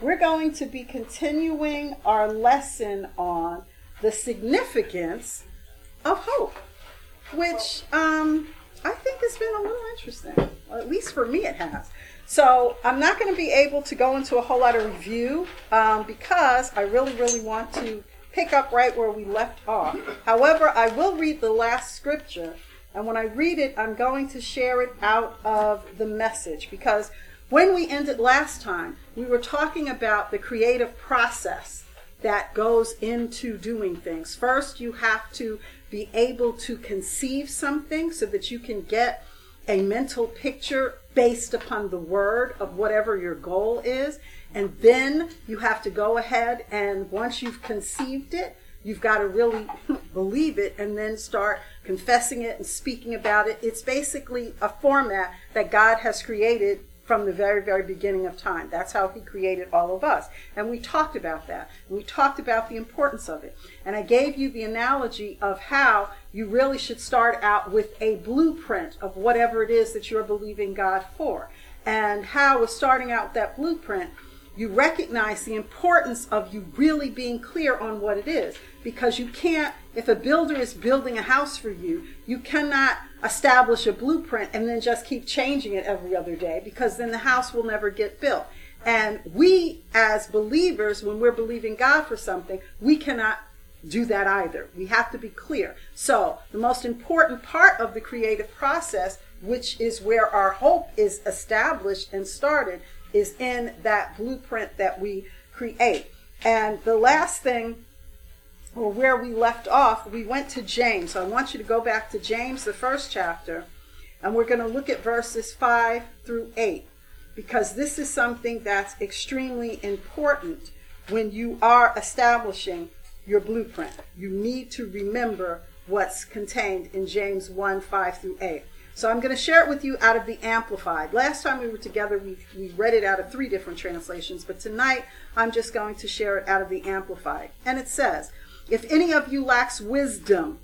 we're going to be continuing our lesson on the significance of hope, which um, I think has been a little interesting. Well, at least for me, it has. So I'm not going to be able to go into a whole lot of review um, because I really, really want to pick up right where we left off. However, I will read the last scripture, and when I read it, I'm going to share it out of the message because when we ended last time, we were talking about the creative process that goes into doing things. First, you have to be able to conceive something so that you can get a mental picture based upon the word of whatever your goal is. And then you have to go ahead and once you've conceived it, you've got to really believe it and then start confessing it and speaking about it. It's basically a format that God has created from the very, very beginning of time. That's how he created all of us. And we talked about that. We talked about the importance of it. And I gave you the analogy of how you really should start out with a blueprint of whatever it is that you're believing God for. And how with starting out with that blueprint, you recognize the importance of you really being clear on what it is. Because you can't, if a builder is building a house for you, you cannot establish a blueprint and then just keep changing it every other day because then the house will never get built. And we, as believers, when we're believing God for something, we cannot do that either. We have to be clear. So, the most important part of the creative process, which is where our hope is established and started, is in that blueprint that we create. And the last thing or where we left off, we went to James. So I want you to go back to James, the first chapter, and we're going to look at verses 5 through 8, because this is something that's extremely important when you are establishing your blueprint. You need to remember what's contained in James 1 5 through 8. So I'm going to share it with you out of the Amplified. Last time we were together, we, we read it out of three different translations, but tonight I'm just going to share it out of the Amplified. And it says, if any of you lacks wisdom,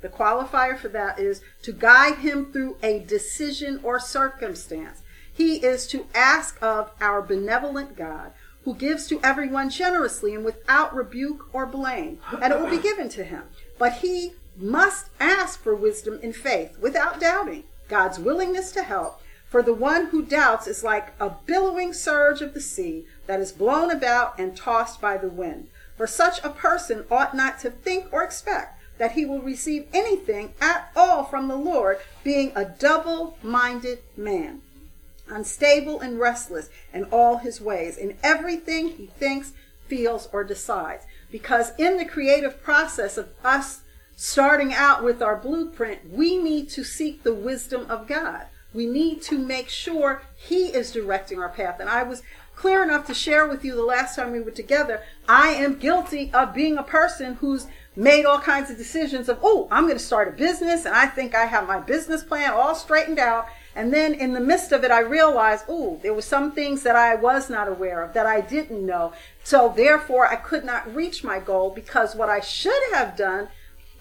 the qualifier for that is to guide him through a decision or circumstance. He is to ask of our benevolent God, who gives to everyone generously and without rebuke or blame, and it will be given to him. But he must ask for wisdom in faith, without doubting God's willingness to help. For the one who doubts is like a billowing surge of the sea that is blown about and tossed by the wind. For such a person ought not to think or expect that he will receive anything at all from the Lord, being a double minded man, unstable and restless in all his ways, in everything he thinks, feels, or decides. Because in the creative process of us starting out with our blueprint, we need to seek the wisdom of God. We need to make sure He is directing our path. And I was clear enough to share with you the last time we were together, I am guilty of being a person who's made all kinds of decisions of, oh, I'm going to start a business and I think I have my business plan all straightened out. And then in the midst of it, I realized, oh, there were some things that I was not aware of, that I didn't know. So therefore, I could not reach my goal because what I should have done,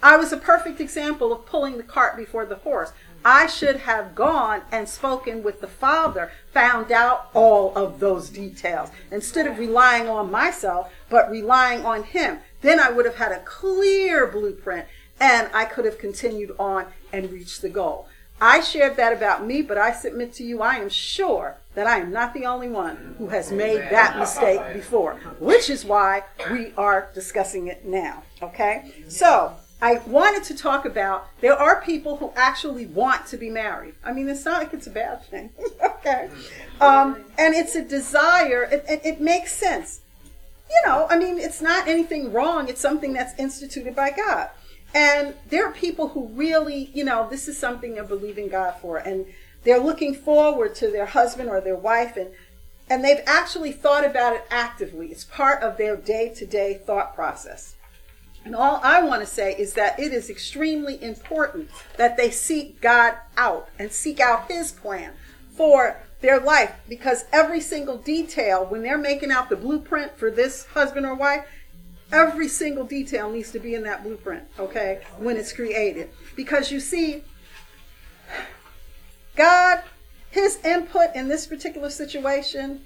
I was a perfect example of pulling the cart before the horse. I should have gone and spoken with the Father, found out all of those details instead of relying on myself, but relying on Him. Then I would have had a clear blueprint and I could have continued on and reached the goal. I shared that about me, but I submit to you, I am sure that I am not the only one who has made that mistake before, which is why we are discussing it now. Okay? So, I wanted to talk about there are people who actually want to be married. I mean, it's not like it's a bad thing, okay? Um, and it's a desire. It, it, it, makes sense. You know, I mean, it's not anything wrong. It's something that's instituted by God. And there are people who really, you know, this is something they're believing God for, and they're looking forward to their husband or their wife, and and they've actually thought about it actively. It's part of their day-to-day thought process. And all I want to say is that it is extremely important that they seek God out and seek out His plan for their life because every single detail, when they're making out the blueprint for this husband or wife, every single detail needs to be in that blueprint, okay, when it's created. Because you see, God, His input in this particular situation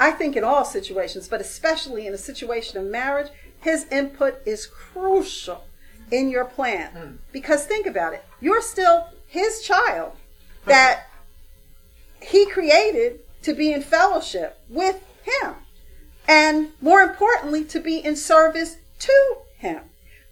I think in all situations, but especially in a situation of marriage, his input is crucial in your plan. Mm. Because think about it, you're still his child that he created to be in fellowship with him. And more importantly, to be in service to him.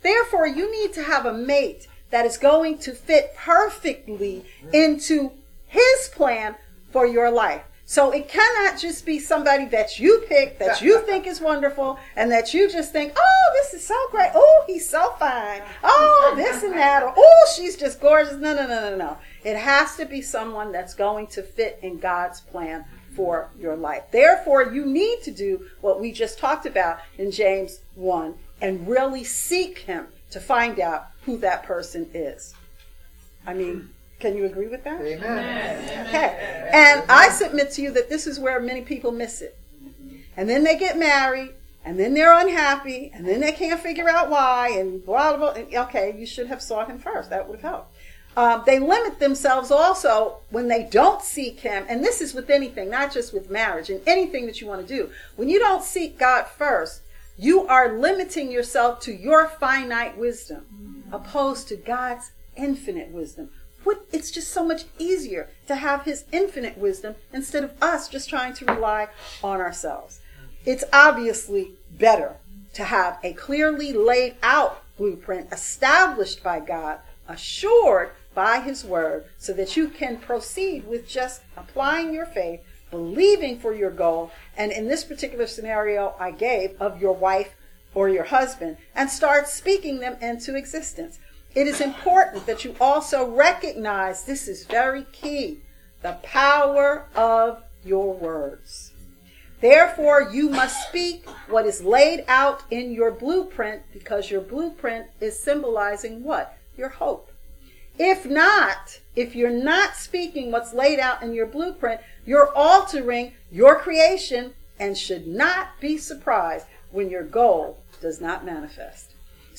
Therefore, you need to have a mate that is going to fit perfectly into his plan for your life. So it cannot just be somebody that you pick, that you think is wonderful, and that you just think, oh, this is so great. Oh, he's so fine. Oh, this and that. Or, oh, she's just gorgeous. No, no, no, no, no. It has to be someone that's going to fit in God's plan for your life. Therefore, you need to do what we just talked about in James 1 and really seek Him to find out who that person is. I mean, can you agree with that? Amen. Okay. And I submit to you that this is where many people miss it. And then they get married, and then they're unhappy, and then they can't figure out why, and blah, blah, blah. Okay, you should have sought him first. That would have helped. Um, they limit themselves also when they don't seek him, and this is with anything, not just with marriage, and anything that you want to do. When you don't seek God first, you are limiting yourself to your finite wisdom, opposed to God's infinite wisdom what, it's just so much easier to have his infinite wisdom instead of us just trying to rely on ourselves. It's obviously better to have a clearly laid out blueprint established by God, assured by his word, so that you can proceed with just applying your faith, believing for your goal, and in this particular scenario I gave of your wife or your husband, and start speaking them into existence. It is important that you also recognize this is very key the power of your words. Therefore, you must speak what is laid out in your blueprint because your blueprint is symbolizing what? Your hope. If not, if you're not speaking what's laid out in your blueprint, you're altering your creation and should not be surprised when your goal does not manifest.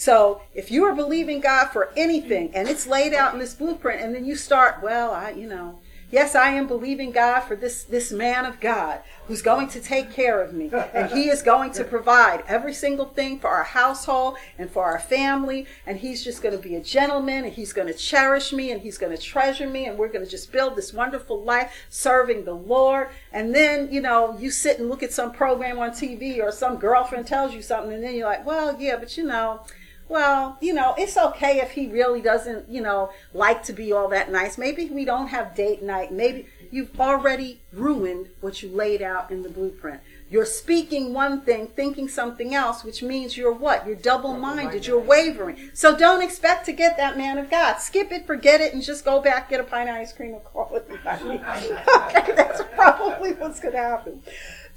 So if you are believing God for anything and it's laid out in this blueprint, and then you start, well, I, you know, yes, I am believing God for this, this man of God who's going to take care of me. And he is going to provide every single thing for our household and for our family. And he's just going to be a gentleman and he's going to cherish me and he's going to treasure me. And we're going to just build this wonderful life serving the Lord. And then, you know, you sit and look at some program on TV or some girlfriend tells you something. And then you're like, well, yeah, but you know, well, you know, it's okay if he really doesn't, you know, like to be all that nice. Maybe we don't have date night. Maybe you've already ruined what you laid out in the blueprint. You're speaking one thing, thinking something else, which means you're what? You're double minded, you're wavering. So don't expect to get that man of God. Skip it, forget it, and just go back, get a pint of ice cream, and call it okay, that's probably what's going to happen.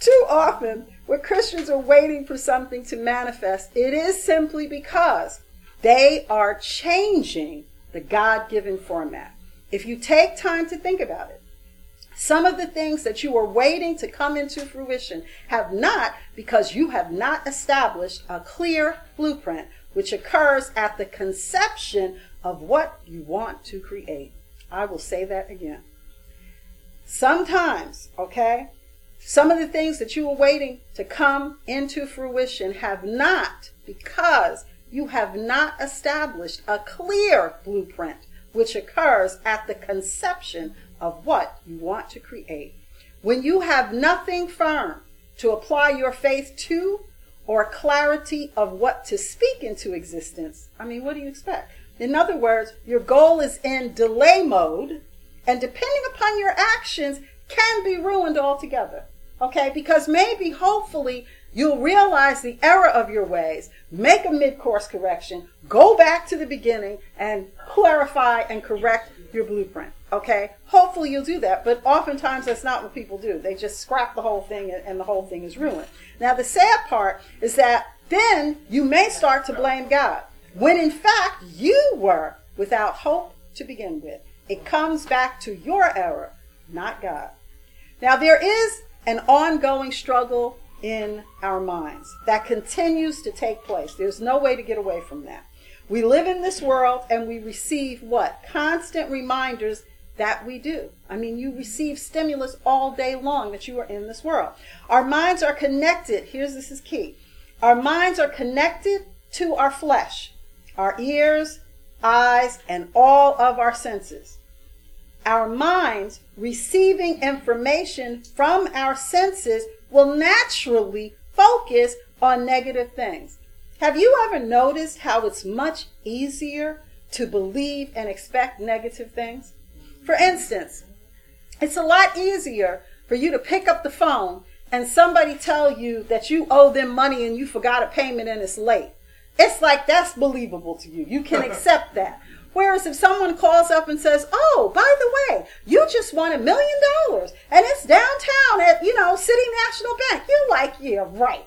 Too often, when Christians are waiting for something to manifest, it is simply because they are changing the God given format. If you take time to think about it, some of the things that you are waiting to come into fruition have not because you have not established a clear blueprint which occurs at the conception of what you want to create. I will say that again. Sometimes, okay, some of the things that you were waiting to come into fruition have not because you have not established a clear blueprint which occurs at the conception of what you want to create. When you have nothing firm to apply your faith to or clarity of what to speak into existence, I mean, what do you expect? In other words, your goal is in delay mode, and depending upon your actions, can be ruined altogether. Okay, because maybe, hopefully, you'll realize the error of your ways, make a mid course correction, go back to the beginning, and clarify and correct your blueprint. Okay, hopefully you'll do that, but oftentimes that's not what people do. They just scrap the whole thing and the whole thing is ruined. Now, the sad part is that then you may start to blame God when in fact you were without hope to begin with. It comes back to your error, not God. Now, there is an ongoing struggle in our minds that continues to take place. There's no way to get away from that. We live in this world and we receive what? Constant reminders that we do. I mean, you receive stimulus all day long that you are in this world. Our minds are connected. Here's this is key. Our minds are connected to our flesh, our ears, eyes, and all of our senses. Our minds receiving information from our senses will naturally focus on negative things. Have you ever noticed how it's much easier to believe and expect negative things? For instance, it's a lot easier for you to pick up the phone and somebody tell you that you owe them money and you forgot a payment and it's late. It's like that's believable to you. You can accept that. Whereas if someone calls up and says, "Oh, by the way, you just won a million dollars and it's downtown at, you know, City National Bank." You're like, "Yeah, right."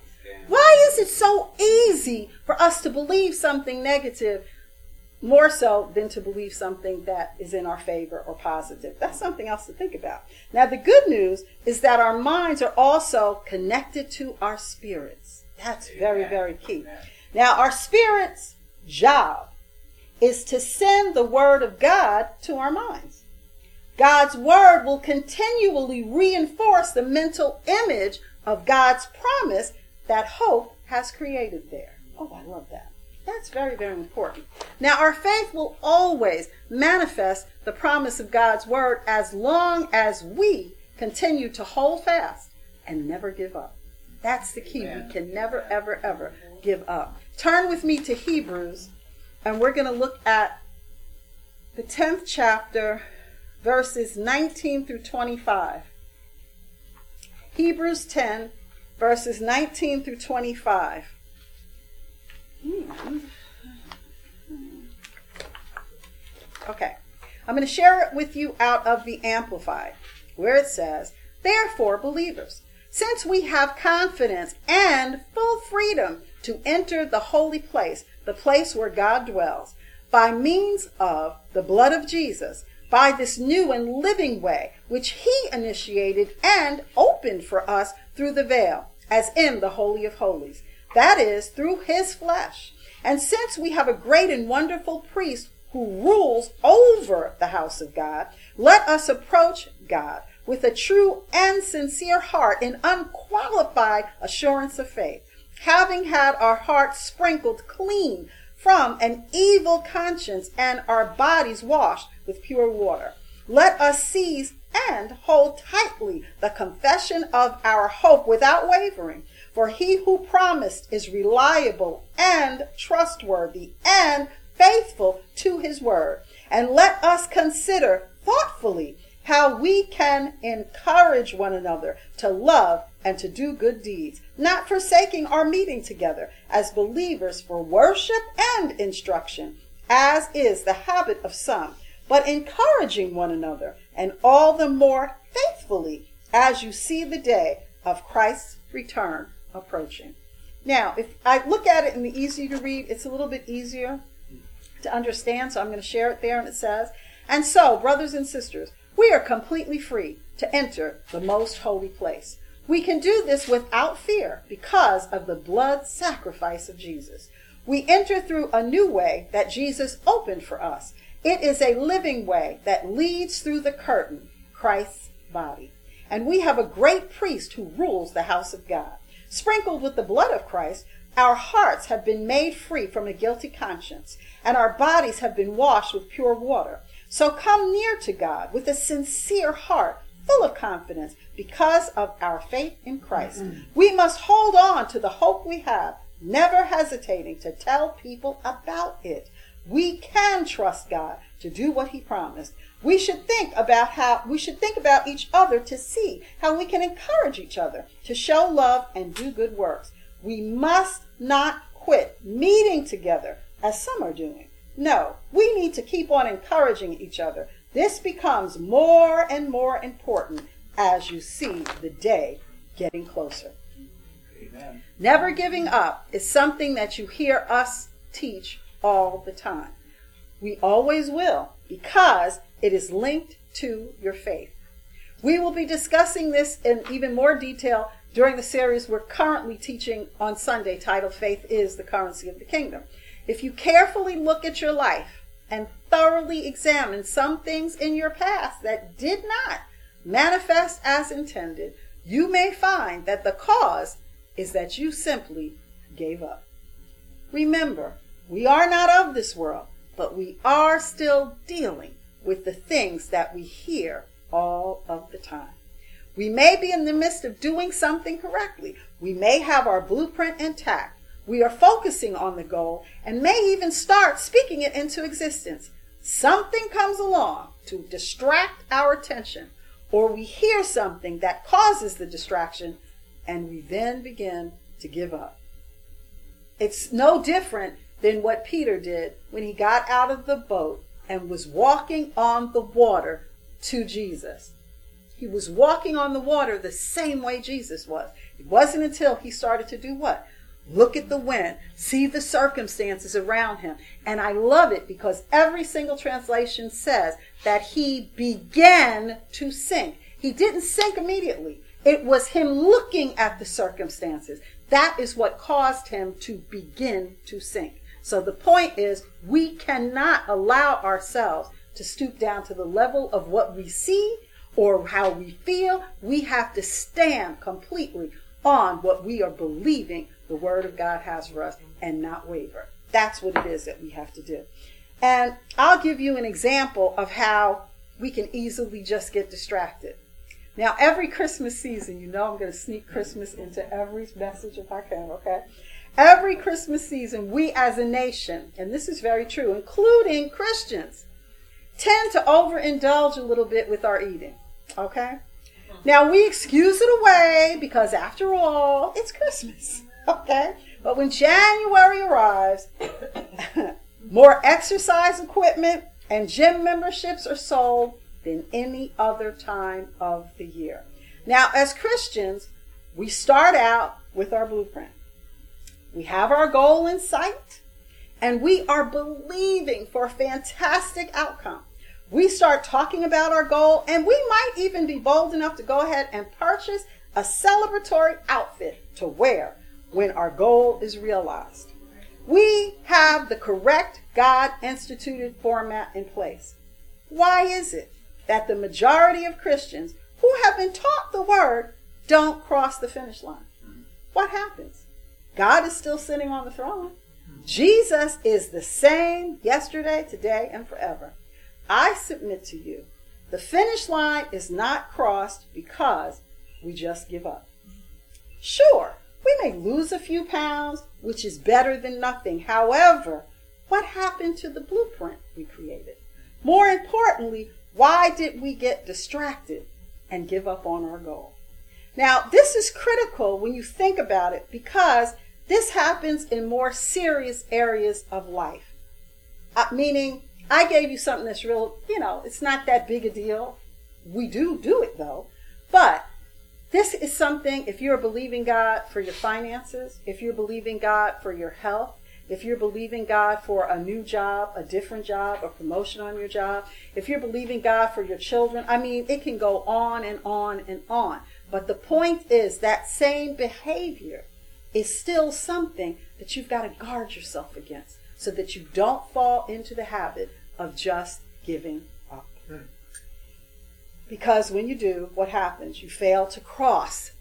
Why is it so easy for us to believe something negative more so than to believe something that is in our favor or positive? That's something else to think about. Now, the good news is that our minds are also connected to our spirits. That's very, very key. Now, our spirit's job is to send the word of God to our minds. God's word will continually reinforce the mental image of God's promise that hope has created there. Oh, I love that. That's very, very important. Now, our faith will always manifest the promise of God's word as long as we continue to hold fast and never give up. That's the key. We can never, ever, ever give up. Turn with me to Hebrews, and we're going to look at the 10th chapter, verses 19 through 25. Hebrews 10, verses 19 through 25. Okay, I'm going to share it with you out of the Amplified, where it says, Therefore, believers, since we have confidence and full freedom to enter the holy place, the place where God dwells, by means of the blood of Jesus, by this new and living way which he initiated and opened for us through the veil, as in the Holy of Holies. That is, through his flesh. And since we have a great and wonderful priest who rules over the house of God, let us approach God with a true and sincere heart in unqualified assurance of faith, having had our hearts sprinkled clean from an evil conscience and our bodies washed with pure water. Let us seize and hold tightly the confession of our hope without wavering. For he who promised is reliable and trustworthy and faithful to his word. And let us consider thoughtfully how we can encourage one another to love and to do good deeds, not forsaking our meeting together as believers for worship and instruction, as is the habit of some, but encouraging one another, and all the more faithfully as you see the day of Christ's return approaching. Now, if I look at it in the easy to read, it's a little bit easier to understand, so I'm going to share it there, and it says, And so, brothers and sisters, we are completely free to enter the most holy place. We can do this without fear because of the blood sacrifice of Jesus. We enter through a new way that Jesus opened for us. It is a living way that leads through the curtain, Christ's body. And we have a great priest who rules the house of God. Sprinkled with the blood of Christ, our hearts have been made free from a guilty conscience, and our bodies have been washed with pure water. So come near to God with a sincere heart, full of confidence, because of our faith in Christ. Mm-hmm. We must hold on to the hope we have, never hesitating to tell people about it. We can trust God to do what he promised. We should think about how we should think about each other to see how we can encourage each other to show love and do good works. We must not quit meeting together as some are doing. No, we need to keep on encouraging each other. This becomes more and more important as you see the day getting closer. Amen. Never giving up is something that you hear us teach all the time. We always will because it is linked to your faith. We will be discussing this in even more detail during the series we're currently teaching on Sunday titled Faith is the Currency of the Kingdom. If you carefully look at your life and thoroughly examine some things in your past that did not manifest as intended, you may find that the cause is that you simply gave up. Remember, we are not of this world, but we are still dealing with the things that we hear all of the time. We may be in the midst of doing something correctly. We may have our blueprint intact. We are focusing on the goal and may even start speaking it into existence. Something comes along to distract our attention, or we hear something that causes the distraction, and we then begin to give up. It's no different than what Peter did when he got out of the boat and was walking on the water to Jesus. He was walking on the water the same way Jesus was. It wasn't until he started to do what? Look at the wind, see the circumstances around him. And I love it because every single translation says that he began to sink. He didn't sink immediately. It was him looking at the circumstances. That is what caused him to begin to sink. So the point is, we cannot allow ourselves to stoop down to the level of what we see or how we feel. We have to stand completely on what we are believing the Word of God has for us and not waver. That's what it is that we have to do. And I'll give you an example of how we can easily just get distracted. Now, every Christmas season, you know I'm going to sneak Christmas into every message if I can, okay? Every Christmas season, we as a nation, and this is very true, including Christians, tend to overindulge a little bit with our eating. Okay? Now we excuse it away because after all, it's Christmas. Okay? But when January arrives, more exercise equipment and gym memberships are sold than any other time of the year. Now, as Christians, we start out with our blueprint. We have our goal in sight and we are believing for a fantastic outcome we start talking about our goal, and we might even be bold enough to go ahead and purchase a celebratory outfit to wear when our goal is realized. We have the correct God instituted format in place. Why is it that the majority of Christians who have been taught the word don't cross the finish line? What happens? God is still sitting on the throne. Jesus is the same yesterday, today, and forever. I submit to you, the finish line is not crossed because we just give up. Sure, we may lose a few pounds, which is better than nothing. However, what happened to the blueprint we created? More importantly, why did we get distracted and give up on our goal? Now, this is critical when you think about it because this happens in more serious areas of life. Uh, meaning, I gave you something that's real, you know, it's not that big a deal. We do do it though. But this is something, if you're believing God for your finances, if you're believing God for your health, if you're believing God for a new job, a different job, a promotion on your job, if you're believing God for your children, I mean, it can go on and on and on. But the point is that same behavior is still something that you've got to guard yourself against so that you don't fall into the habit of just giving up. Hmm. Because when you do, what happens? You fail to cross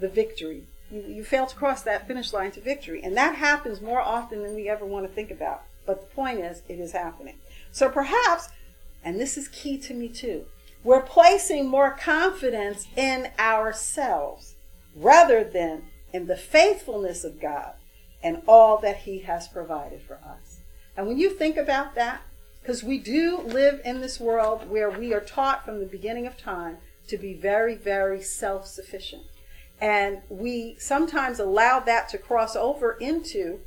the victory. You, you fail to cross that finish line to victory. And that happens more often than we ever want to think about. But the point is, it is happening. So perhaps, and this is key to me too, we're placing more confidence in ourselves rather than in the faithfulness of God and all that He has provided for us. And when you think about that, because we do live in this world where we are taught from the beginning of time to be very, very self sufficient. And we sometimes allow that to cross over into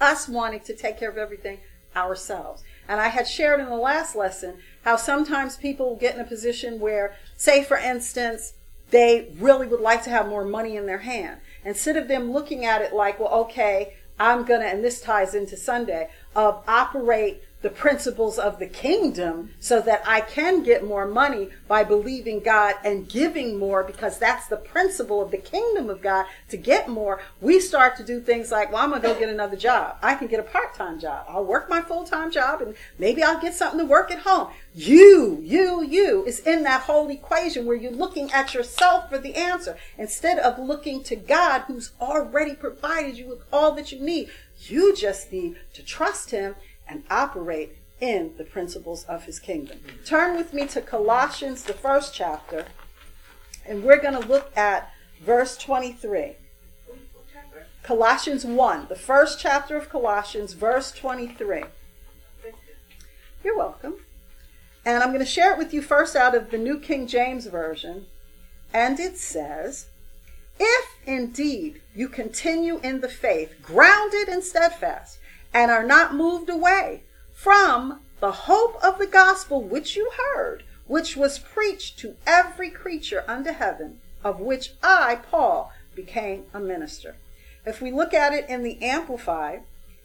us wanting to take care of everything ourselves. And I had shared in the last lesson how sometimes people get in a position where, say, for instance, they really would like to have more money in their hand. Instead of them looking at it like, well, okay, I'm going to, and this ties into Sunday, of operate the principles of the kingdom so that I can get more money by believing God and giving more because that's the principle of the kingdom of God to get more, we start to do things like, well, I'm going to go get another job. I can get a part-time job. I'll work my full-time job and maybe I'll get something to work at home. You, you, you is in that whole equation where you're looking at yourself for the answer instead of looking to God who's already provided you with all that you need. You just need to trust him and operate in the principles of his kingdom. Turn with me to Colossians, the first chapter, and we're going to look at verse 23. Colossians 1, the first chapter of Colossians, verse 23. You're welcome. And I'm going to share it with you first out of the New King James Version. And it says, If indeed you continue in the faith, grounded and steadfast, and are not moved away from the hope of the gospel which you heard, which was preached to every creature under heaven, of which I, Paul, became a minister. If we look at it in the Amplified,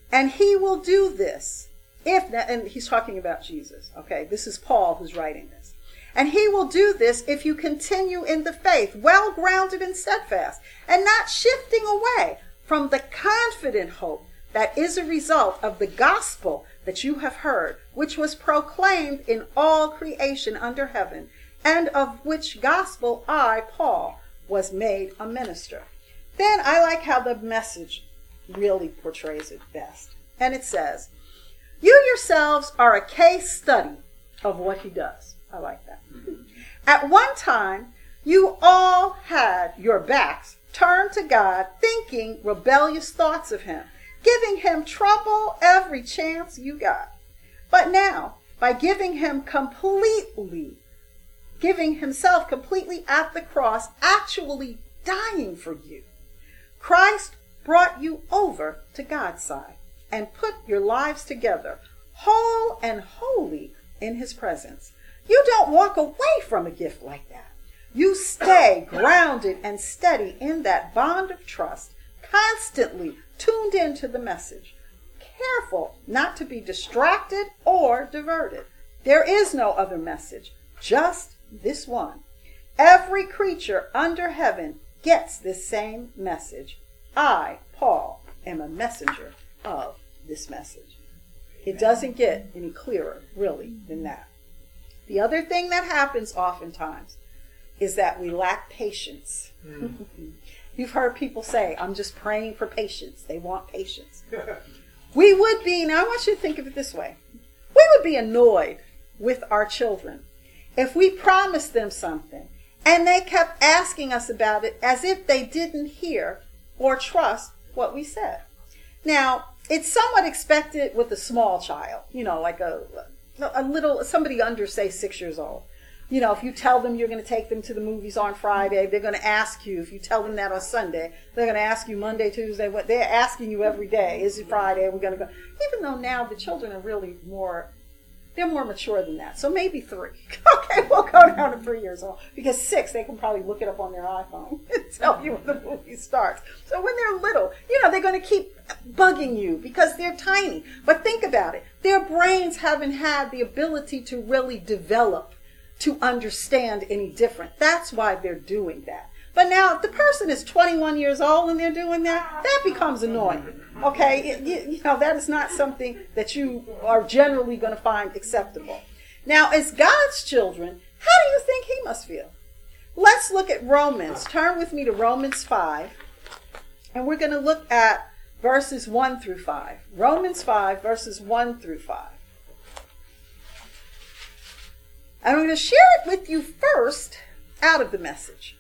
and he will do this if, and he's talking about Jesus, okay? This is Paul who's writing this. And he will do this if you continue in the faith, well grounded and steadfast, and not shifting away from the confident hope that is a result of the gospel that you have heard, which was proclaimed in all creation under heaven, and of which gospel I, Paul, was made a minister. Then I like how the message really portrays it best. And it says, You yourselves are a case study of what he does. I like that. Mm-hmm. At one time, you all had your backs turned to God, thinking rebellious thoughts of him giving him trouble every chance you got. But now, by giving him completely, giving himself completely at the cross, actually dying for you, Christ brought you over to God's side and put your lives together, whole and holy in his presence. You don't walk away from a gift like that. You stay grounded and steady in that bond of trust, constantly tuned into the message, careful not to be distracted or diverted. There is no other message, just this one. Every creature under heaven gets this same message. I, Paul, am a messenger of this message. It doesn't get any clearer, really, than that. The other thing that happens oftentimes is that we lack patience. Mm. You've heard people say, I'm just praying for patience. They want patience. we would be, now I want you to think of it this way we would be annoyed with our children if we promised them something and they kept asking us about it as if they didn't hear or trust what we said. Now, it's somewhat expected with a small child, you know, like a, a little, somebody under, say, six years old you know, if you tell them you're going to take them to the movies on Friday, they're going to ask you. If you tell them that on Sunday, they're going to ask you Monday, Tuesday. What they're asking you every day is it Friday? We're going to go. Even though now the children are really more, they're more mature than that. So maybe three. okay, we'll go down to three years old because six they can probably look it up on their iPhone and tell you when the movie starts. So when they're little, you know, they're going to keep bugging you because they're tiny. But think about it: their brains haven't had the ability to really develop to understand any different. That's why they're doing that. But now, if the person is 21 years old and they're doing that, that becomes annoying. Okay, it, you, you know that is not something that you are generally going to find acceptable. Now, as God's children, how do you think He must feel? Let's look at Romans. Turn with me to Romans 5, and we're going to look at verses 1 through 5. Romans 5, verses 1 through 5. I'm going to share it with you first out of the message.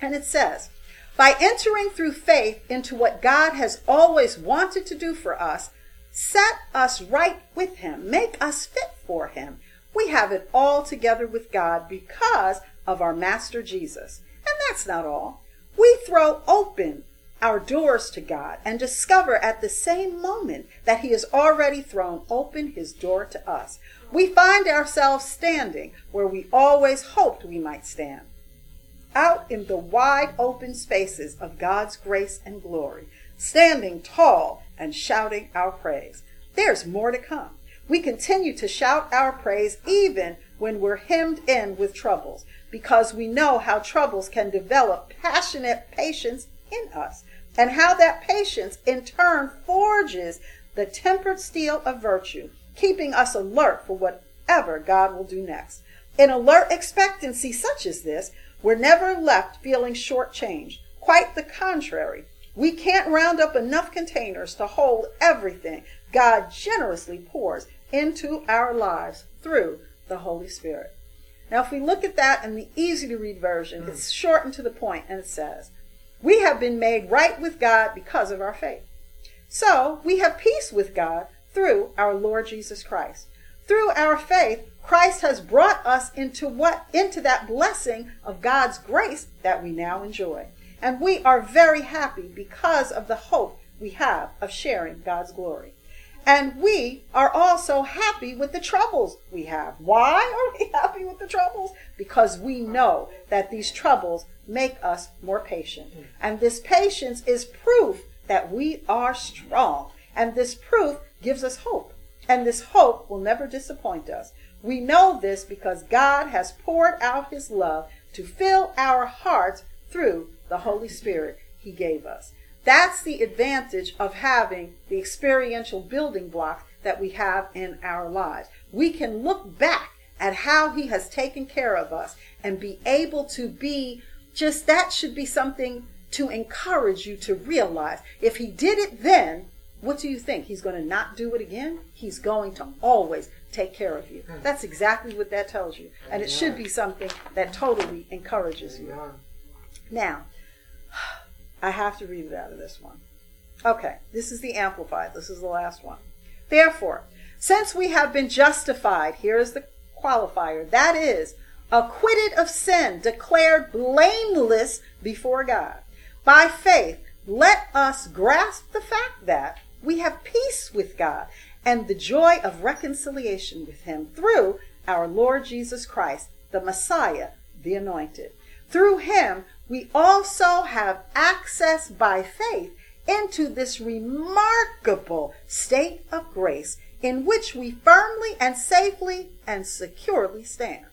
And it says, by entering through faith into what God has always wanted to do for us, set us right with Him, make us fit for Him. We have it all together with God because of our Master Jesus. And that's not all. We throw open our doors to God and discover at the same moment that He has already thrown open His door to us we find ourselves standing where we always hoped we might stand, out in the wide open spaces of God's grace and glory, standing tall and shouting our praise. There's more to come. We continue to shout our praise even when we're hemmed in with troubles, because we know how troubles can develop passionate patience in us, and how that patience in turn forges the tempered steel of virtue, keeping us alert for whatever God will do next. In alert expectancy such as this, we're never left feeling shortchanged. Quite the contrary. We can't round up enough containers to hold everything God generously pours into our lives through the Holy Spirit. Now, if we look at that in the easy to read version, mm. it's short and to the point, and it says, We have been made right with God because of our faith. So we have peace with God through our Lord Jesus Christ. Through our faith, Christ has brought us into what into that blessing of God's grace that we now enjoy. And we are very happy because of the hope we have of sharing God's glory. And we are also happy with the troubles we have. Why are we happy with the troubles? Because we know that these troubles make us more patient. And this patience is proof that we are strong. And this proof gives us hope. And this hope will never disappoint us. We know this because God has poured out his love to fill our hearts through the Holy Spirit he gave us. That's the advantage of having the experiential building blocks that we have in our lives. We can look back at how he has taken care of us and be able to be just that should be something to encourage you to realize if he did it then, what do you think? He's going to not do it again? He's going to always take care of you. Hmm. That's exactly what that tells you. And it should be something that totally encourages you. Now, I have to read it out of this one. Okay, this is the Amplified. This is the last one. Therefore, since we have been justified, here is the qualifier, that is, acquitted of sin, declared blameless before God. By faith, let us grasp the fact that we have peace with God and the joy of reconciliation with Him through our Lord Jesus Christ, the Messiah, the Anointed. Through Him, we also have access by faith into this remarkable state of grace in which we firmly and safely and securely stand.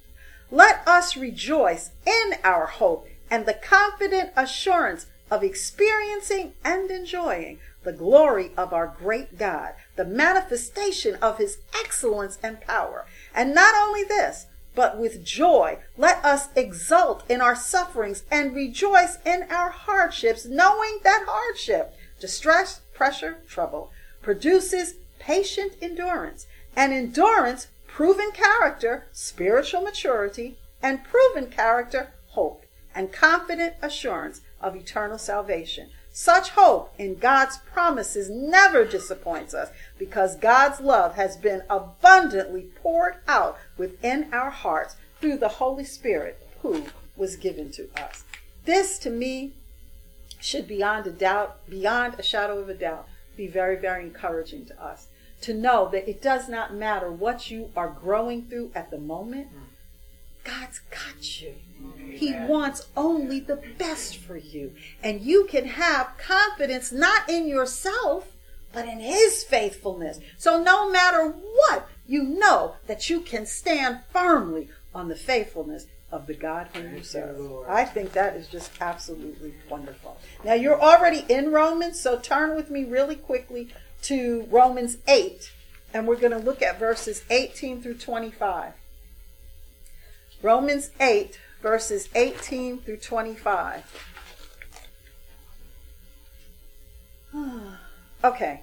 Let us rejoice in our hope and the confident assurance of experiencing and enjoying the glory of our great God, the manifestation of his excellence and power. And not only this, but with joy. Let us exult in our sufferings and rejoice in our hardships, knowing that hardship, distress, pressure, trouble, produces patient endurance, and endurance, proven character, spiritual maturity, and proven character, hope, and confident assurance of eternal salvation. Such hope in God's promises never disappoints us because God's love has been abundantly poured out within our hearts through the Holy Spirit who was given to us. This to me should beyond a doubt, beyond a shadow of a doubt, be very, very encouraging to us. To know that it does not matter what you are growing through at the moment, God's got you. He wants only the best for you. And you can have confidence not in yourself, but in His faithfulness. So no matter what, you know that you can stand firmly on the faithfulness of the God whom you serve. I think that is just absolutely wonderful. Now you're already in Romans, so turn with me really quickly to Romans 8, and we're going to look at verses 18 through 25. Romans 8, verses 18 through 25. okay.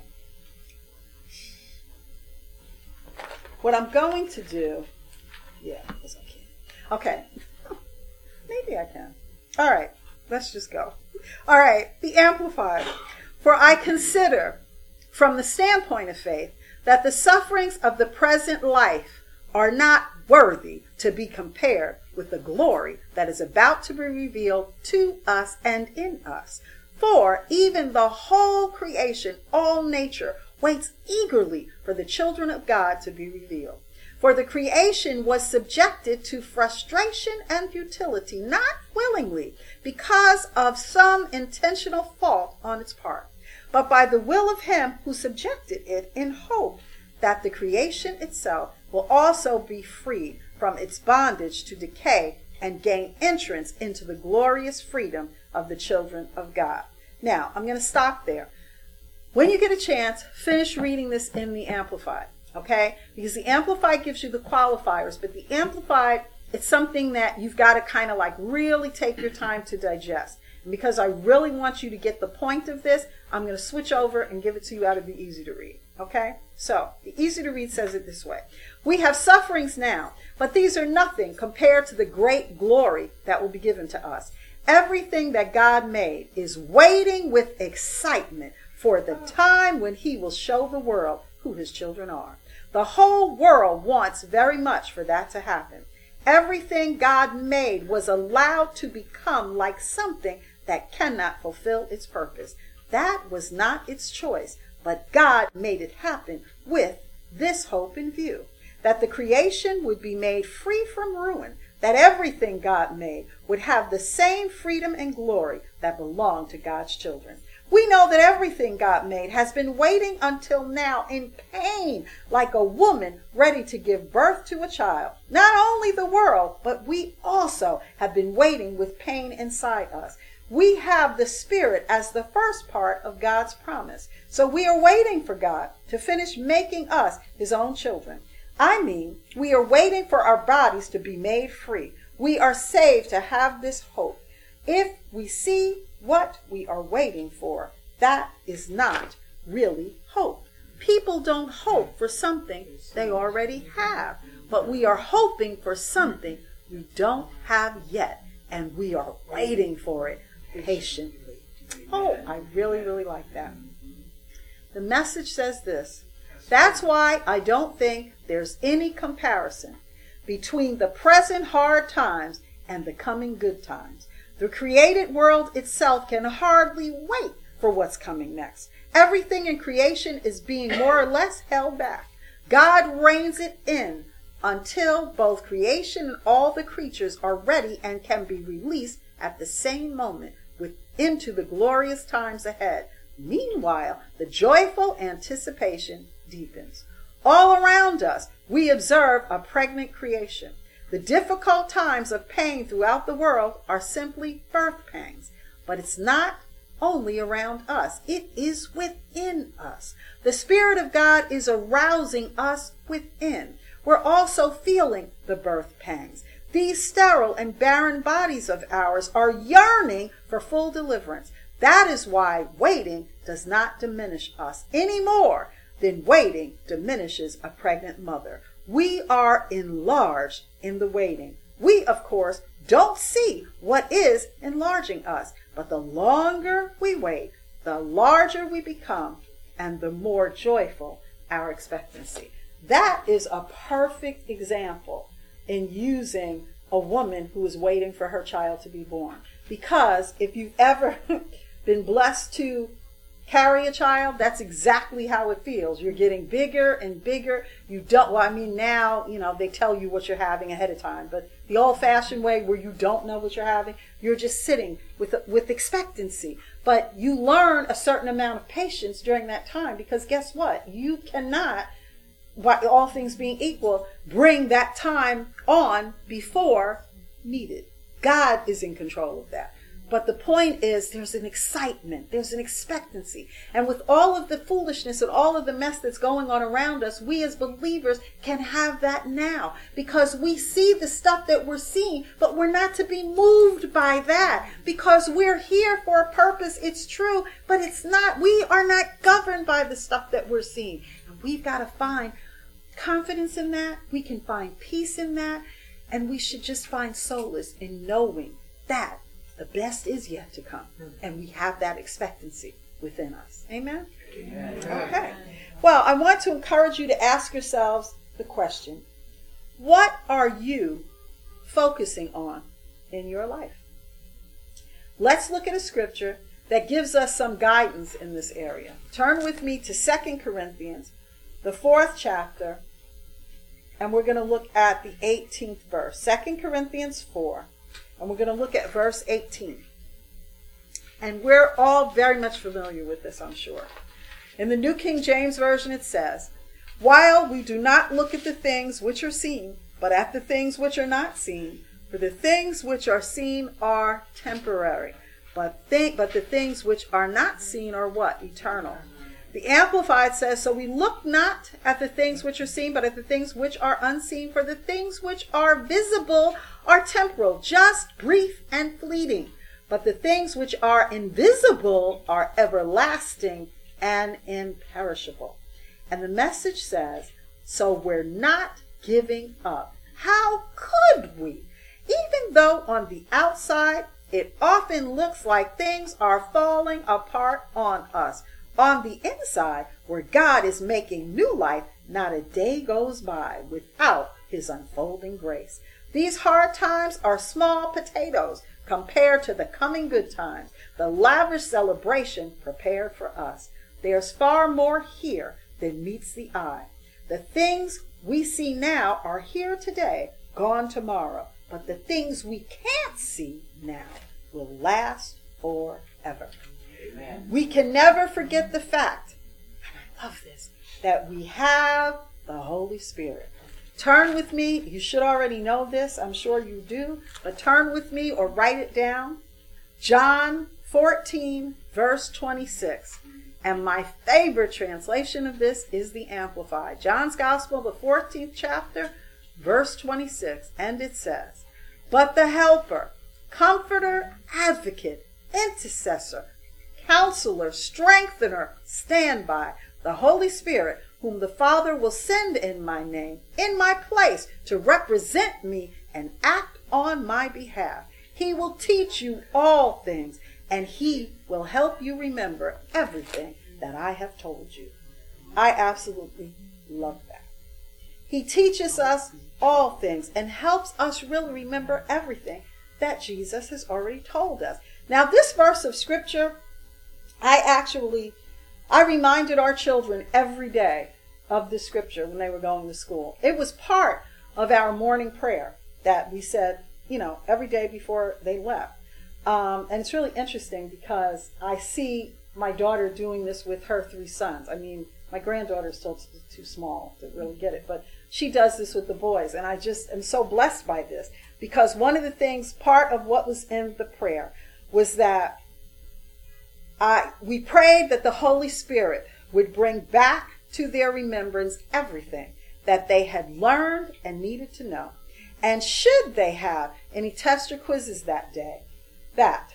What I'm going to do, yeah, yes, I can. Okay. Maybe I can. All right, let's just go. All right, the Amplified. For I consider, from the standpoint of faith, that the sufferings of the present life are not worthy to be compared with the glory that is about to be revealed to us and in us. For even the whole creation, all nature, waits eagerly for the children of God to be revealed. For the creation was subjected to frustration and futility, not willingly, because of some intentional fault on its part, but by the will of him who subjected it in hope that the creation itself will also be freed from its bondage to decay and gain entrance into the glorious freedom of the children of God. Now, I'm going to stop there. When you get a chance, finish reading this in the Amplified, okay? Because the Amplified gives you the qualifiers, but the Amplified, it's something that you've got to kind of like really take your time to digest. And because I really want you to get the point of this, I'm going to switch over and give it to you out of the easy to read. Okay? So, the easy to read says it this way We have sufferings now, but these are nothing compared to the great glory that will be given to us. Everything that God made is waiting with excitement for the time when He will show the world who His children are. The whole world wants very much for that to happen. Everything God made was allowed to become like something that cannot fulfill its purpose. That was not its choice, but God made it happen with this hope in view that the creation would be made free from ruin, that everything God made would have the same freedom and glory that belong to God's children. We know that everything God made has been waiting until now in pain, like a woman ready to give birth to a child. Not only the world, but we also have been waiting with pain inside us. We have the Spirit as the first part of God's promise. So we are waiting for God to finish making us His own children. I mean, we are waiting for our bodies to be made free. We are saved to have this hope. If we see what we are waiting for, that is not really hope. People don't hope for something they already have, but we are hoping for something we don't have yet, and we are waiting for it patiently. Oh, I really, really like that. The message says this That's why I don't think there's any comparison between the present hard times and the coming good times. The created world itself can hardly wait for what's coming next. Everything in creation is being more or less held back. God reins it in until both creation and all the creatures are ready and can be released at the same moment into the glorious times ahead. Meanwhile, the joyful anticipation deepens. All around us, we observe a pregnant creation. The difficult times of pain throughout the world are simply birth pangs, but it's not only around us, it is within us. The Spirit of God is arousing us within. We're also feeling the birth pangs. These sterile and barren bodies of ours are yearning for full deliverance. That is why waiting does not diminish us any more than waiting diminishes a pregnant mother. We are enlarged in the waiting. We, of course, don't see what is enlarging us, but the longer we wait, the larger we become, and the more joyful our expectancy. That is a perfect example in using a woman who is waiting for her child to be born. Because if you've ever been blessed to carry a child, that's exactly how it feels. You're getting bigger and bigger. You don't, well, I mean, now, you know, they tell you what you're having ahead of time, but the old fashioned way where you don't know what you're having, you're just sitting with, with expectancy. But you learn a certain amount of patience during that time because guess what? You cannot by all things being equal, bring that time on before needed. God is in control of that. But the point is, there's an excitement, there's an expectancy. And with all of the foolishness and all of the mess that's going on around us, we as believers can have that now because we see the stuff that we're seeing, but we're not to be moved by that because we're here for a purpose. It's true, but it's not, we are not governed by the stuff that we're seeing. And we've got to find confidence in that. We can find peace in that. And we should just find solace in knowing that the best is yet to come. Mm-hmm. And we have that expectancy within us. Amen? Amen? Okay. Well, I want to encourage you to ask yourselves the question What are you focusing on in your life? Let's look at a scripture that gives us some guidance in this area. Turn with me to Second Corinthians, the fourth chapter, and we're going to look at the 18th verse. Second Corinthians 4. And we're going to look at verse 18. And we're all very much familiar with this, I'm sure. In the New King James Version, it says, while we do not look at the things which are seen, but at the things which are not seen. For the things which are seen are temporary, but, think, but the things which are not seen are what? Eternal. The Amplified says, So we look not at the things which are seen, but at the things which are unseen. For the things which are visible are temporal, just brief and fleeting. But the things which are invisible are everlasting and imperishable. And the message says, So we're not giving up. How could we? Even though on the outside it often looks like things are falling apart on us. On the inside, where God is making new life, not a day goes by without his unfolding grace. These hard times are small potatoes compared to the coming good times, the lavish celebration prepared for us. There's far more here than meets the eye. The things we see now are here today, gone tomorrow, but the things we can't see now will last forever. Amen. We can never forget the fact, and I love this, that we have the Holy Spirit. Turn with me. You should already know this. I'm sure you do. But turn with me or write it down. John 14, verse 26. And my favorite translation of this is the Amplified. John's Gospel, the 14th chapter, verse 26. And it says, But the Helper, Comforter, Advocate, Intercessor, counselor, strengthener, stand by, the Holy Spirit, whom the Father will send in my name, in my place, to represent me and act on my behalf. He will teach you all things, and he will help you remember everything that I have told you. I absolutely love that. He teaches us all things and helps us really remember everything that Jesus has already told us. Now, this verse of scripture I actually, I reminded our children every day of the scripture when they were going to school. It was part of our morning prayer that we said, you know, every day before they left. Um, and it's really interesting because I see my daughter doing this with her three sons. I mean, my granddaughter's still t- too small to really get it, but she does this with the boys. And I just am so blessed by this because one of the things, part of what was in the prayer was that uh, we prayed that the Holy Spirit would bring back to their remembrance everything that they had learned and needed to know. And should they have any tests or quizzes that day, that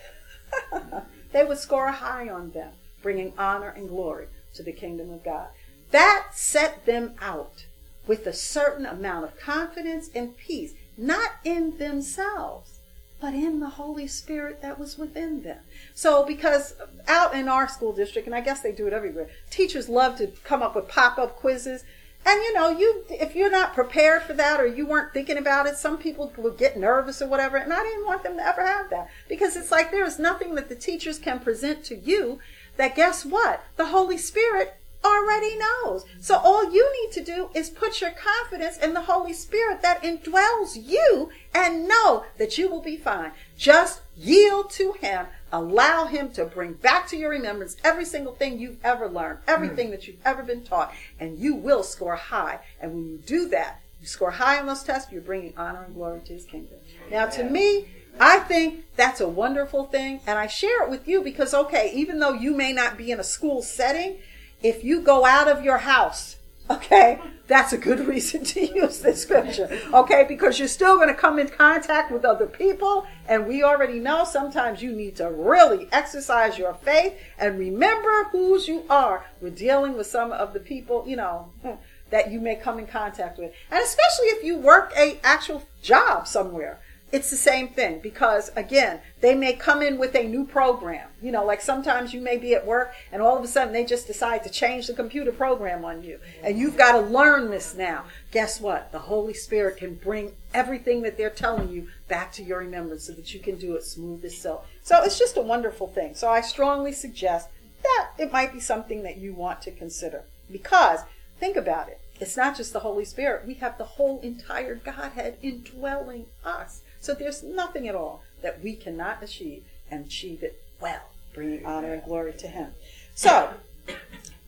they would score high on them, bringing honor and glory to the kingdom of God. That set them out with a certain amount of confidence and peace, not in themselves, but in the Holy Spirit that was within them. So, because out in our school district, and I guess they do it everywhere, teachers love to come up with pop up quizzes. And you know, you if you're not prepared for that or you weren't thinking about it, some people would get nervous or whatever. And I didn't want them to ever have that because it's like there is nothing that the teachers can present to you that guess what? The Holy Spirit already knows. So all you need to do is put your confidence in the Holy Spirit that indwells you and know that you will be fine. Just yield to Him. Allow Him to bring back to your remembrance every single thing you've ever learned, everything hmm. that you've ever been taught, and you will score high. And when you do that, you score high on those tests, you're bringing honor and glory to His kingdom. Now, to me, I think that's a wonderful thing, and I share it with you because, okay, even though you may not be in a school setting, if you go out of your house, okay, that's a good reason to use this scripture, okay, because you're still going to come in contact with other people, and we already know sometimes you need to really exercise your faith and remember whose you are. We're dealing with some of the people, you know, that you may come in contact with, and especially if you work a actual job somewhere it's the same thing because again they may come in with a new program. You know like sometimes you may be at work and all of a sudden they just decide to change the computer program on you. And you've got to learn this now. Guess what? The holy spirit can bring everything that they're telling you back to your remembrance so that you can do it smooth as silk. So it's just a wonderful thing. So i strongly suggest that it might be something that you want to consider. Because think about it. It's not just the holy spirit. We have the whole entire godhead indwelling us so there's nothing at all that we cannot achieve and achieve it well, bringing honor and glory to Him. So,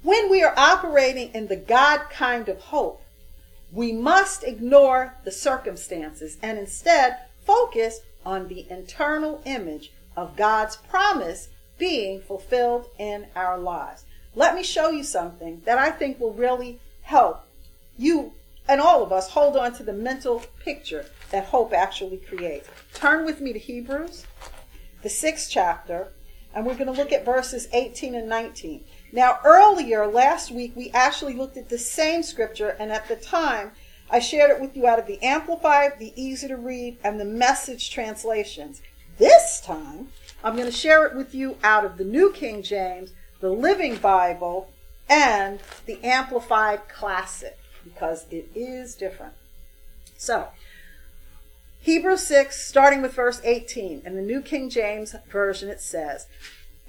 When we are operating in the God kind of hope, we must ignore the circumstances and instead focus on the internal image of God's promise being fulfilled in our lives. Let me show you something that I think will really help you and all of us hold on to the mental picture that hope actually creates. Turn with me to Hebrews, the sixth chapter, and we're going to look at verses 18 and 19. Now, earlier last week, we actually looked at the same scripture, and at the time, I shared it with you out of the Amplified, the Easy to Read, and the Message translations. This time, I'm going to share it with you out of the New King James, the Living Bible, and the Amplified Classic, because it is different. So, Hebrews 6, starting with verse 18, in the New King James Version, it says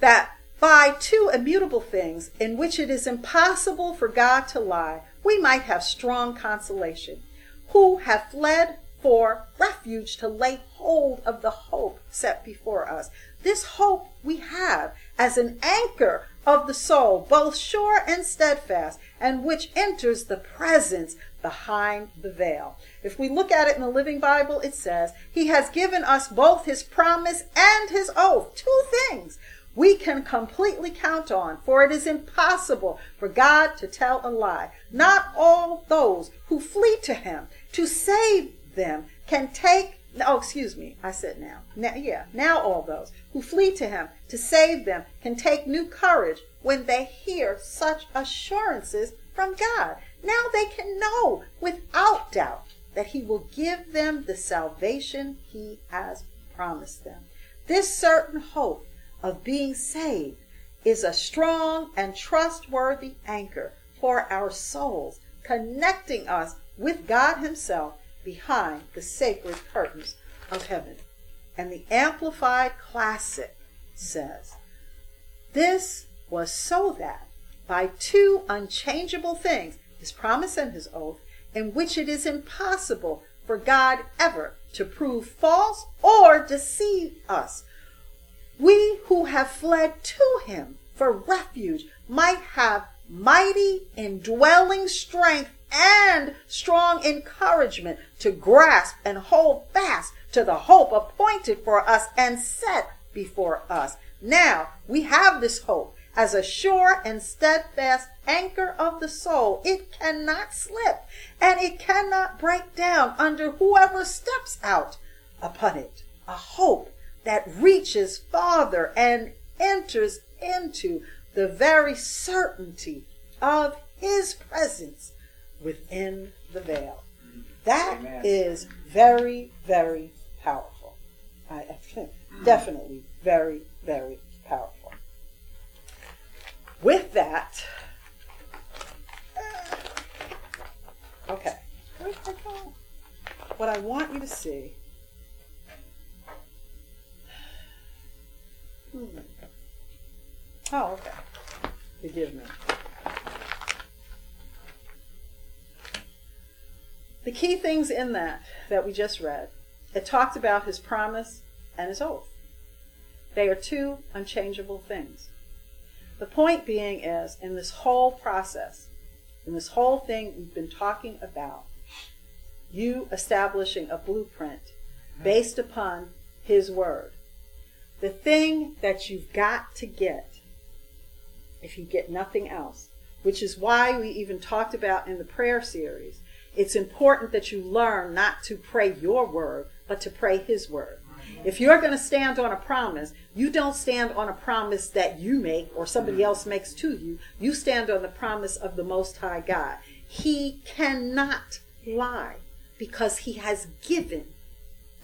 that by two immutable things in which it is impossible for God to lie, we might have strong consolation, who have fled for refuge to lay hold of the hope set before us. This hope we have as an anchor of the soul, both sure and steadfast, and which enters the presence behind the veil. If we look at it in the Living Bible, it says, He has given us both His promise and His oath. Two things we can completely count on, for it is impossible for God to tell a lie. Not all those who flee to him to save them can take oh excuse me i said now now yeah now all those who flee to him to save them can take new courage when they hear such assurances from god now they can know without doubt that he will give them the salvation he has promised them this certain hope of being saved is a strong and trustworthy anchor for our souls, connecting us with God Himself behind the sacred curtains of heaven. And the Amplified Classic says, This was so that by two unchangeable things, His promise and His oath, in which it is impossible for God ever to prove false or deceive us, we who have fled to him for refuge might have mighty indwelling strength and strong encouragement to grasp and hold fast to the hope appointed for us and set before us. Now we have this hope as a sure and steadfast anchor of the soul. It cannot slip and it cannot break down under whoever steps out upon it. A hope that reaches farther and enters into the very certainty of his presence within the veil. That Amen. is very, very powerful. I think mm. definitely very, very powerful. With that, okay, what I want you to see Hmm. Oh, okay. Forgive me. The key things in that that we just read, it talked about his promise and his oath. They are two unchangeable things. The point being is, in this whole process, in this whole thing we've been talking about, you establishing a blueprint based upon his word the thing that you've got to get, if you get nothing else, which is why we even talked about in the prayer series, it's important that you learn not to pray your word, but to pray his word. If you're going to stand on a promise, you don't stand on a promise that you make or somebody mm-hmm. else makes to you. You stand on the promise of the Most High God. He cannot lie because he has given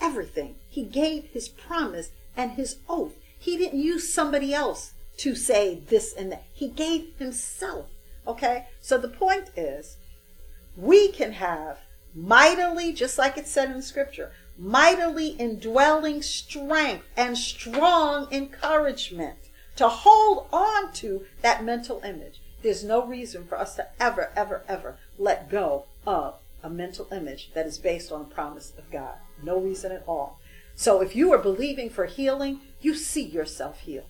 everything. He gave his promise and his oath. He didn't use somebody else to say this and that. He gave himself. Okay? So the point is, we can have mightily, just like it said in the scripture, mightily indwelling strength and strong encouragement to hold on to that mental image. There's no reason for us to ever, ever, ever let go of a mental image that is based on a promise of God. No reason at all. So if you are believing for healing, you see yourself healed.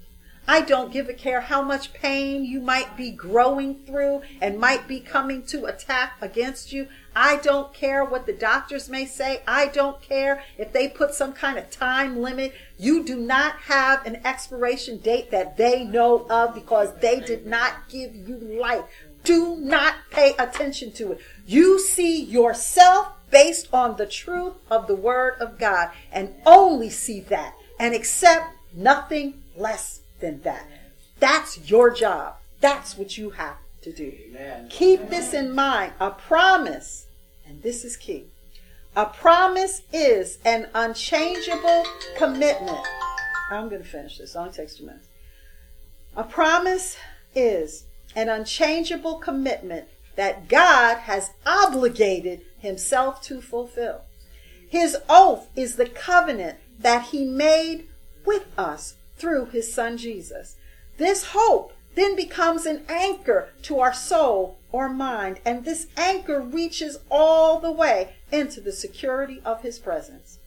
I don't give a care how much pain you might be growing through and might be coming to attack against you. I don't care what the doctors may say. I don't care if they put some kind of time limit. You do not have an expiration date that they know of because they did not give you life. Do not pay attention to it. You see yourself based on the truth of the word of God and only see that and accept nothing less than that. That's your job. That's what you have to do. Amen. Keep this in mind. A promise, and this is key. A promise is an unchangeable commitment. I'm going to finish this. Only takes two minutes. A promise is an unchangeable commitment that God has obligated himself to fulfill. His oath is the covenant that he made with us through his son Jesus. This hope then becomes an anchor to our soul or mind, and this anchor reaches all the way into the security of his presence.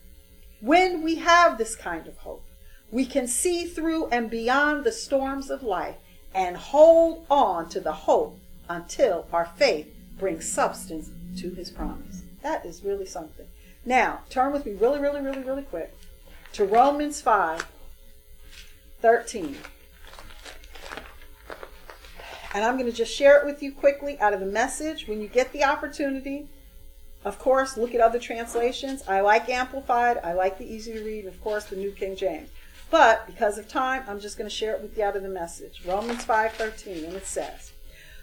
When we have this kind of hope, we can see through and beyond the storms of life and hold on to the hope until our faith brings substance to his promise. That is really something. Now, turn with me really, really, really, really quick to Romans 5 13. And I'm going to just share it with you quickly out of the message. When you get the opportunity, of course, look at other translations. I like Amplified, I like the easy to read, and of course, the New King James. But because of time, I'm just going to share it with you out of the message. Romans 5:13, and it says,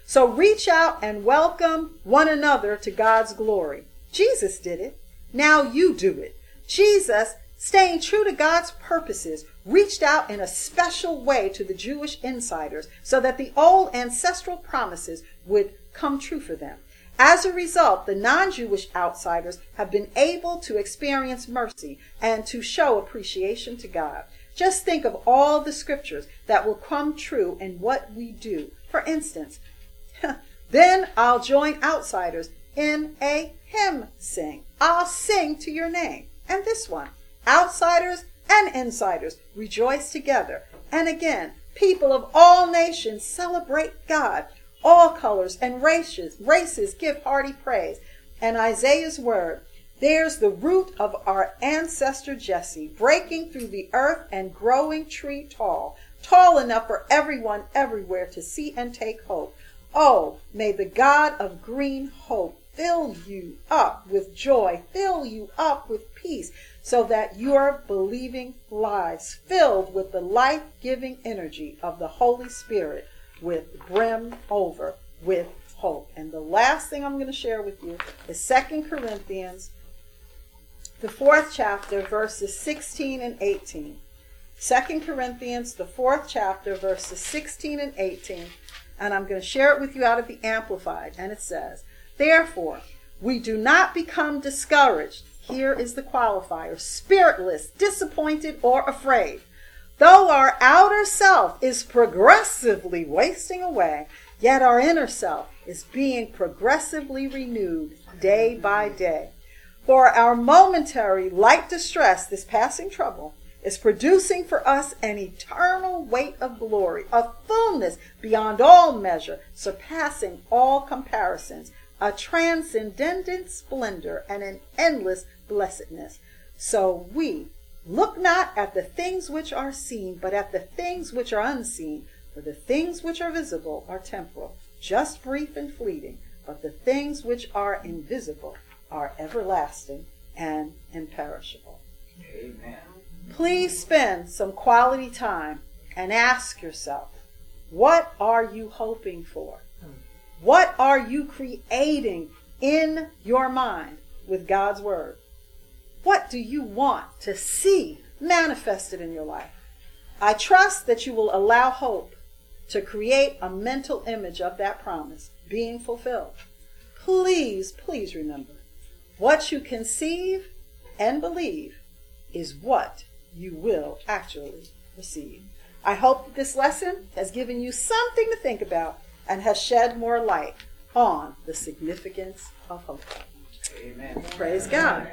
"So reach out and welcome one another to God's glory. Jesus did it. Now you do it. Jesus staying true to God's purposes, reached out in a special way to the Jewish insiders so that the old ancestral promises would come true for them. As a result, the non Jewish outsiders have been able to experience mercy and to show appreciation to God. Just think of all the scriptures that will come true in what we do. For instance, then I'll join outsiders in a hymn sing. I'll sing to your name. And this one. Outsiders and insiders rejoice together. And again, people of all nations celebrate God. All colors and races, races give hearty praise. And Isaiah's word, there's the root of our ancestor Jesse, breaking through the earth and growing tree tall, tall enough for everyone everywhere to see and take hope. Oh, may the God of green hope fill you up with joy, fill you up with peace, so that your believing lives filled with the life giving energy of the Holy Spirit with brim over with hope. And the last thing I'm going to share with you is Second Corinthians, the fourth chapter, verses 16 and 18. 2 Corinthians, the fourth chapter, verses 16 and 18. And I'm going to share it with you out of the Amplified. And it says, Therefore, we do not become discouraged here is the qualifier spiritless, disappointed, or afraid. Though our outer self is progressively wasting away, yet our inner self is being progressively renewed day by day. For our momentary light distress, this passing trouble, is producing for us an eternal weight of glory, a fullness beyond all measure, surpassing all comparisons, a transcendent splendor, and an endless blessedness. So we look not at the things which are seen, but at the things which are unseen. For the things which are visible are temporal, just brief and fleeting, but the things which are invisible are everlasting and imperishable. Amen. Please spend some quality time and ask yourself, what are you hoping for? What are you creating in your mind with God's Word? What do you want to see manifested in your life? I trust that you will allow hope to create a mental image of that promise being fulfilled. Please, please remember what you conceive and believe is what you will actually receive. I hope that this lesson has given you something to think about and has shed more light on the significance of hope. Amen. Praise God.